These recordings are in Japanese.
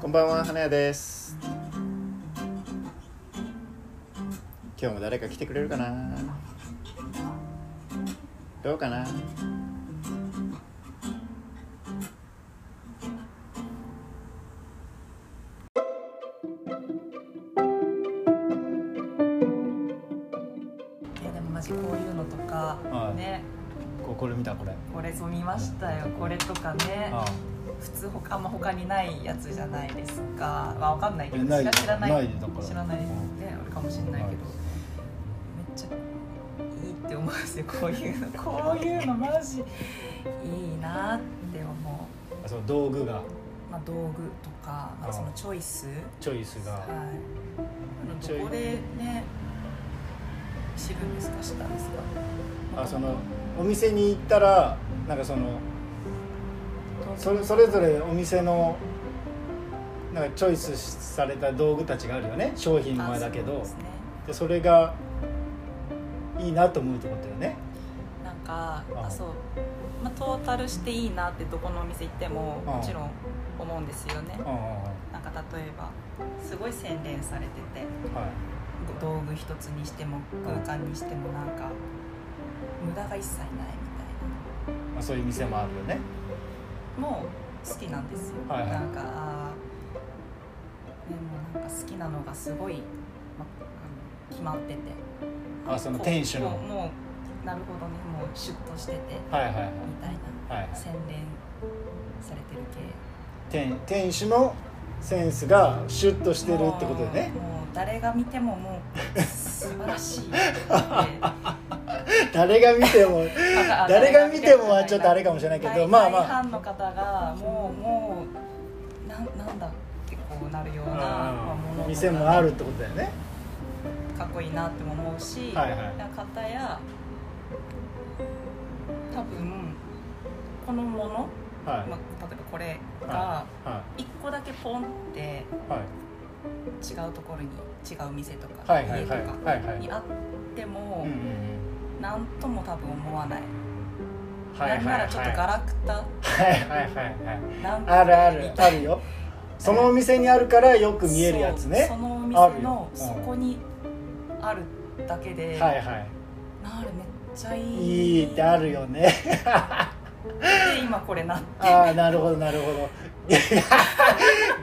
こんばんは花屋です。今日も誰か来てくれるかな？どうかな？いやでもマジこういうのとかはい。ねここれ見たこれ。これぞ見ましたよ。これとかね。あ普通他あんま他にないやつじゃないですか。まあわかんないけどえない知らない。ないだから。知らないね。うん。あるかもしれないけど。はいめっちゃいいって思うんですよ。こういうの。こういうのマジいいなって思う。あその道具が。まあ道具とかまあそのチョイス。チョイスが。はい。どこでね知るんですかしたんですか？あそのお店に行ったらなんかそのそれそれぞれお店のなんかチョイスされた道具たちがあるよね。商品前だけど。あそうですね。でそれがいいなと思うってことよね。なんかああ。そう、まあ、トータルしていいなってどこのお店行ってもあもちろん思うんですよね。なんか例えばすごい洗練されてて。はい。道具一つにしても空間にしてもなんか無駄が一切ないみまあ、そういう店もあるよね。たいなもう好きなんですよ、はいはい。なんかでもなんか好きなのがすごい、まあの決まってて。あその店主の。もうなるほどね。もうシュッとしてて。はいはいはい。みたいな。はいはい。洗練されてる系。店店主のセンスがシュッとしてるってことよね。もうもう誰が見てももう素晴らしい。っ て誰が見ても あ誰が見てもはちょっとあれかもしれないけど大まあまあ。大半の方がもうもうなんなんだってこうなるような、まあ店もあるってことだよね。かっこいいなっても思うし、はいはい。方や多分このもの、はい。まあ、例えばこれがは一個だけポンっていはい。違うところに違う店とか、はいはいはい。家とかにあっても、うんうんなんとも多分思わない、うんはいはい。なんならちょっとガラクタ。はいはいはいはい。あるある。あるよ。そのお店にあるからよく見えるやつね。そのおあ店のうん。そこにあるだけで、はいはい。なあれめっちゃいい。いいってあるよね。で今これなって。ああなるほどなるほど。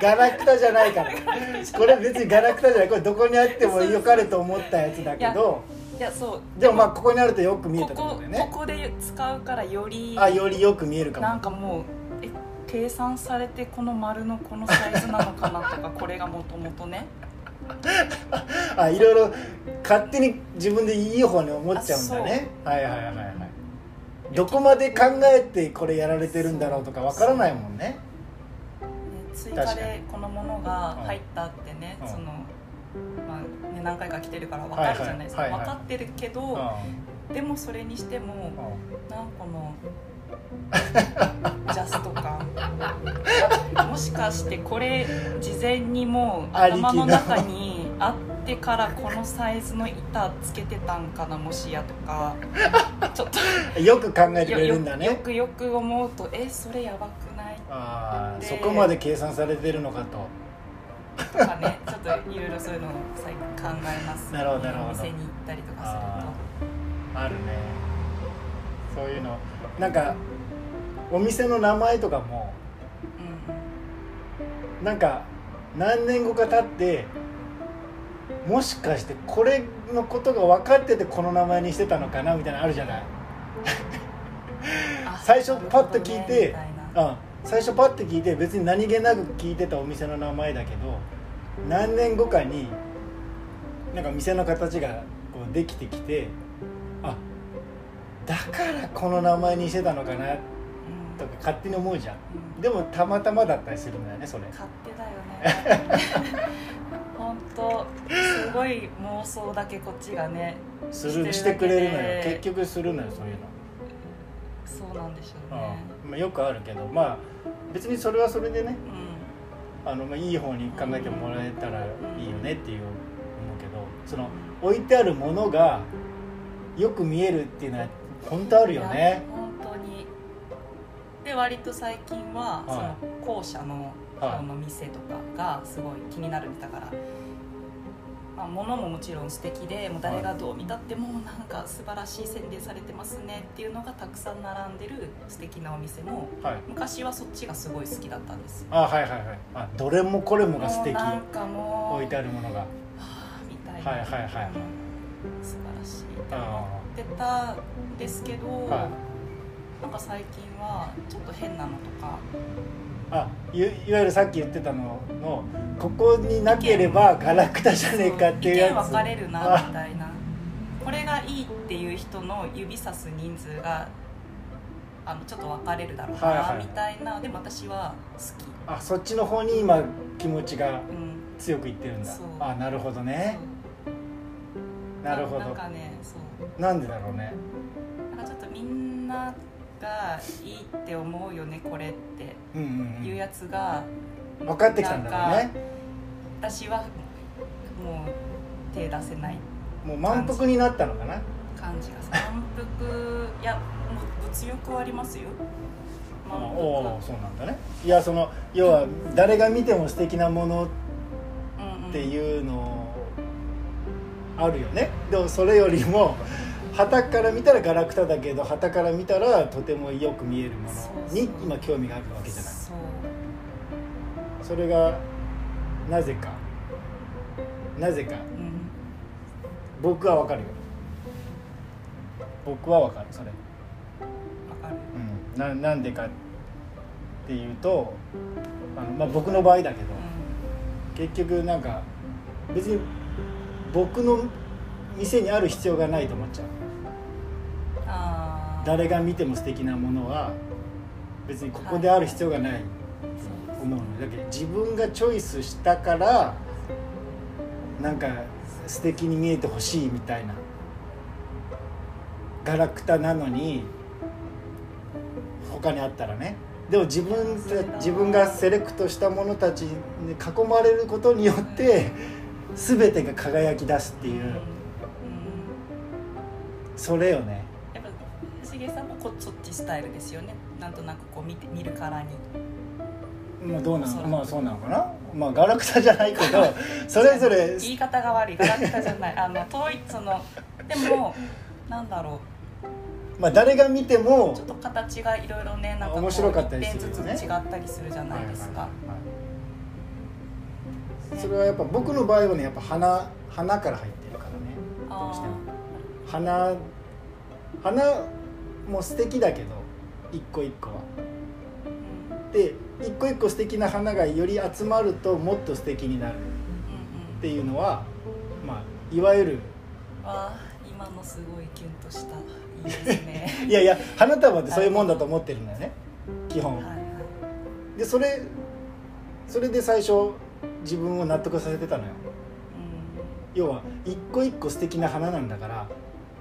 ガラクタじゃないから。これ別にガラクタじゃない。これどこにあってもよかれと思ったやつだけどいやそう。でもまあここにあるとよく見えたってことだよねここで使うからよりあよりよく見えるかも。なんかもうえ計算されてこの丸のこのサイズなのかなとかこれがもともとね。あいろいろ勝手に自分でいい方に思っちゃうんだね。はいはいはいはい。どこまで考えてこれやられてるんだろうとかわからないもんね。ね追加でこのものが入ったってね、うん。その、まあね、何回か来てるから分かるじゃないですか、はいはい。分かってるけど、うでもそれにしてもんうん。なんこの ジャスト感もしかしてこれ事前にもう頭の中にあってからこのサイズの板つけてたんかなもしやとか。ちょっと。よく考えてくれるんだよねくよく思うとえそれやばくない？あそこまで計算されてるのかととかねちょっといろいろそういうのを最近考えます。なるほどなるほど。お店に行ったりとかするあと。あるね。そういうの。なんかお店の名前とかもうんなんか何年後か経ってもしかしてこれのことが分かっててこの名前にしてたのかなみたいなのあるじゃない。あ最初パッと聞いてねうん最初パッと聞いて別に何気なく聞いてたお店の名前だけど何年後かになんか店の形がこうできてきてあだからこの名前にしてたのかなうんとか勝手に思うじゃん。うん。でもたまたまだったりするんだよねそれ。勝手だよね。本当すごい妄想だけこっちがねするしてくれるのよ。結局するのよそういうの、そうなんでしょうね。うん。まあ、よくあるけどまあ別にそれはそれでねうん。あの、まあ、いい方に考えてもらえたらいいよねっていう思うけどその置いてあるものがよく見えるっていうのは本当あるよね。本当に。で割と最近は、はい。その後者のの店とかがすごい気になるんだから、まあ、物ももちろん素敵でもう誰がどう見たってもうなんか素晴らしい宣伝されてますねっていうのがたくさん並んでる素敵なお店もはい。昔はそっちがすごい好きだったんです。よあはいはいはい。あどれもこれもが素敵。なんかもう置いてあるものが。はあみたいな、はいはいはい。素晴らしいって思あってたんですけど、はい。なんか最近はちょっと変なのとかあいいわゆるさっき言ってたののここになければガラクタじゃねえかっていうやつ。分かれるなみたいな。これがいいっていう人の指さす人数があのちょっと分かれるだろうな、はいはい。みたいな。でも私は好き、あそっちの方に今気持ちがうん、強くいってるんだ。そう。あなるほどね。なるほど。なんかねそう。なんでだろうね。なんかちょっとみんながいいって思うよねこれって。うんうんいうやつが、うん分かってきたんだろうね。私はもう手出せない。もう満腹になったのかな？感じが満腹いやもう物欲はありますよ。満腹おおそうなんだね。いやその要は誰が見ても素敵なものうんうん。っていうのあるよね。でもそれよりも旗から見たらガラクタだけど旗から見たらとてもよく見えるものに今興味があるわけじゃない。それがなぜか。なぜか。うん。僕はわかるよ。僕はわかるそれ、わかる。うん、ななんでかっていうとあの、まあ、僕の場合だけど結局なんか別に僕の店にある必要がないと思っちゃう誰が見ても素敵なものは別にここである必要がない。と思うのだけど自分がチョイスしたからなんか素敵に見えてほしいみたいな。ガラクタなのに他にあったらね。でも自分自分がセレクトしたものたちに囲まれることによって全てが輝き出すっていう。それよねしげさんもこそっちスタイルですよね。なんとなくこう見て見るからに。まあどうなのまあそうなのかな？まあガラクタじゃないけど それぞれ言い方が悪い。ガラクタじゃない。あの遠いそのでもなんだろまあ誰が見てうもちょっと形がいろいろねなんか面白かったり一するよね。点ずつ違ったりするじゃないですか、それはやっぱ僕の場合はねやっぱ花花から入ってるからね。どうしても。あ花花も素敵だけど一個一個は。で一個一個素敵な花がより集まるともっと素敵になる。うんっていうのはまあいわゆるあ今のすごいキュンとしたいいですね。いやいや花束ってそういうもんだと思ってるんだよね。基本。はいはい。でそれそれで最初自分を納得させてたのよ。要は一個一個素敵な花なんだから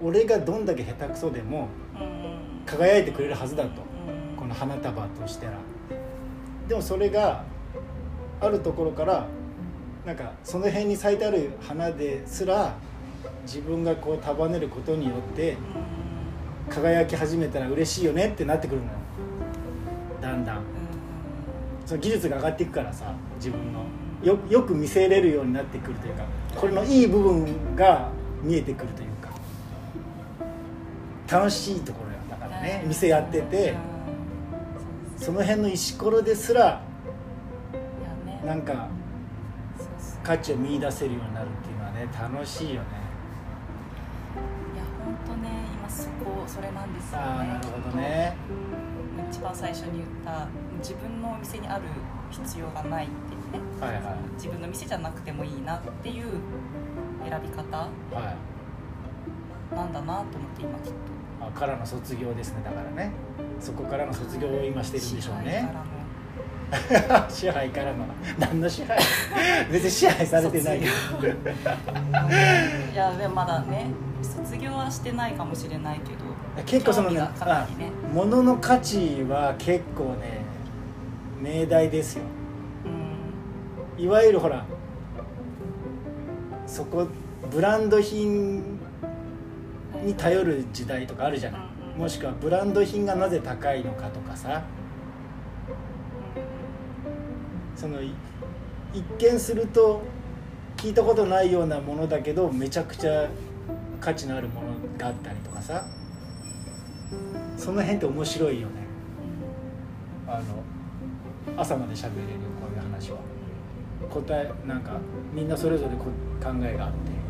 俺がどんだけ下手くそでもうんうん輝いてくれるはずだと。うん。この花束としてらでもそれがあるところからなんかその辺に咲いてある花ですら自分がこう束ねることによってうん。輝き始めたら嬉しいよねってなってくるのよ。だんだん。うん。その技術が上がっていくからさ自分の。よよく見せれるようになってくるというかこれのいい部分が見えてくるというか。楽しいところねうん。店やっててうん。その辺の石ころですらなんか価値を見出せるようになるっていうのはね楽しいよね。いや本当ね今そこそれなんですよね。ああなるほどね。一番最初に言った自分のお店にある必要がないっていうね。はいはい。自分の店じゃなくてもいいなっていう選び方はい。なんだなと思って今きっあからの卒業ですね。だからね。そこからの卒業を今してとるんでしょうね。支配からの。何の支配？別に支配されてない。いやでもまだね卒業はしてないかもしれないけど結構そのねね。あ物の価値は結構ね命題ですよ。うん。いわゆるほらそこブランド品に頼る時代とかあるじゃないもしくはブランド品がなぜ高いのかとかさ。そのい一見すると聞いたことないようなものだけどめちゃくちゃ価値のあるものがあったりとかさ。その辺って面白いよね。あの朝まで喋れるこういう話は。答えなんかみんなそれぞれこ考えがあって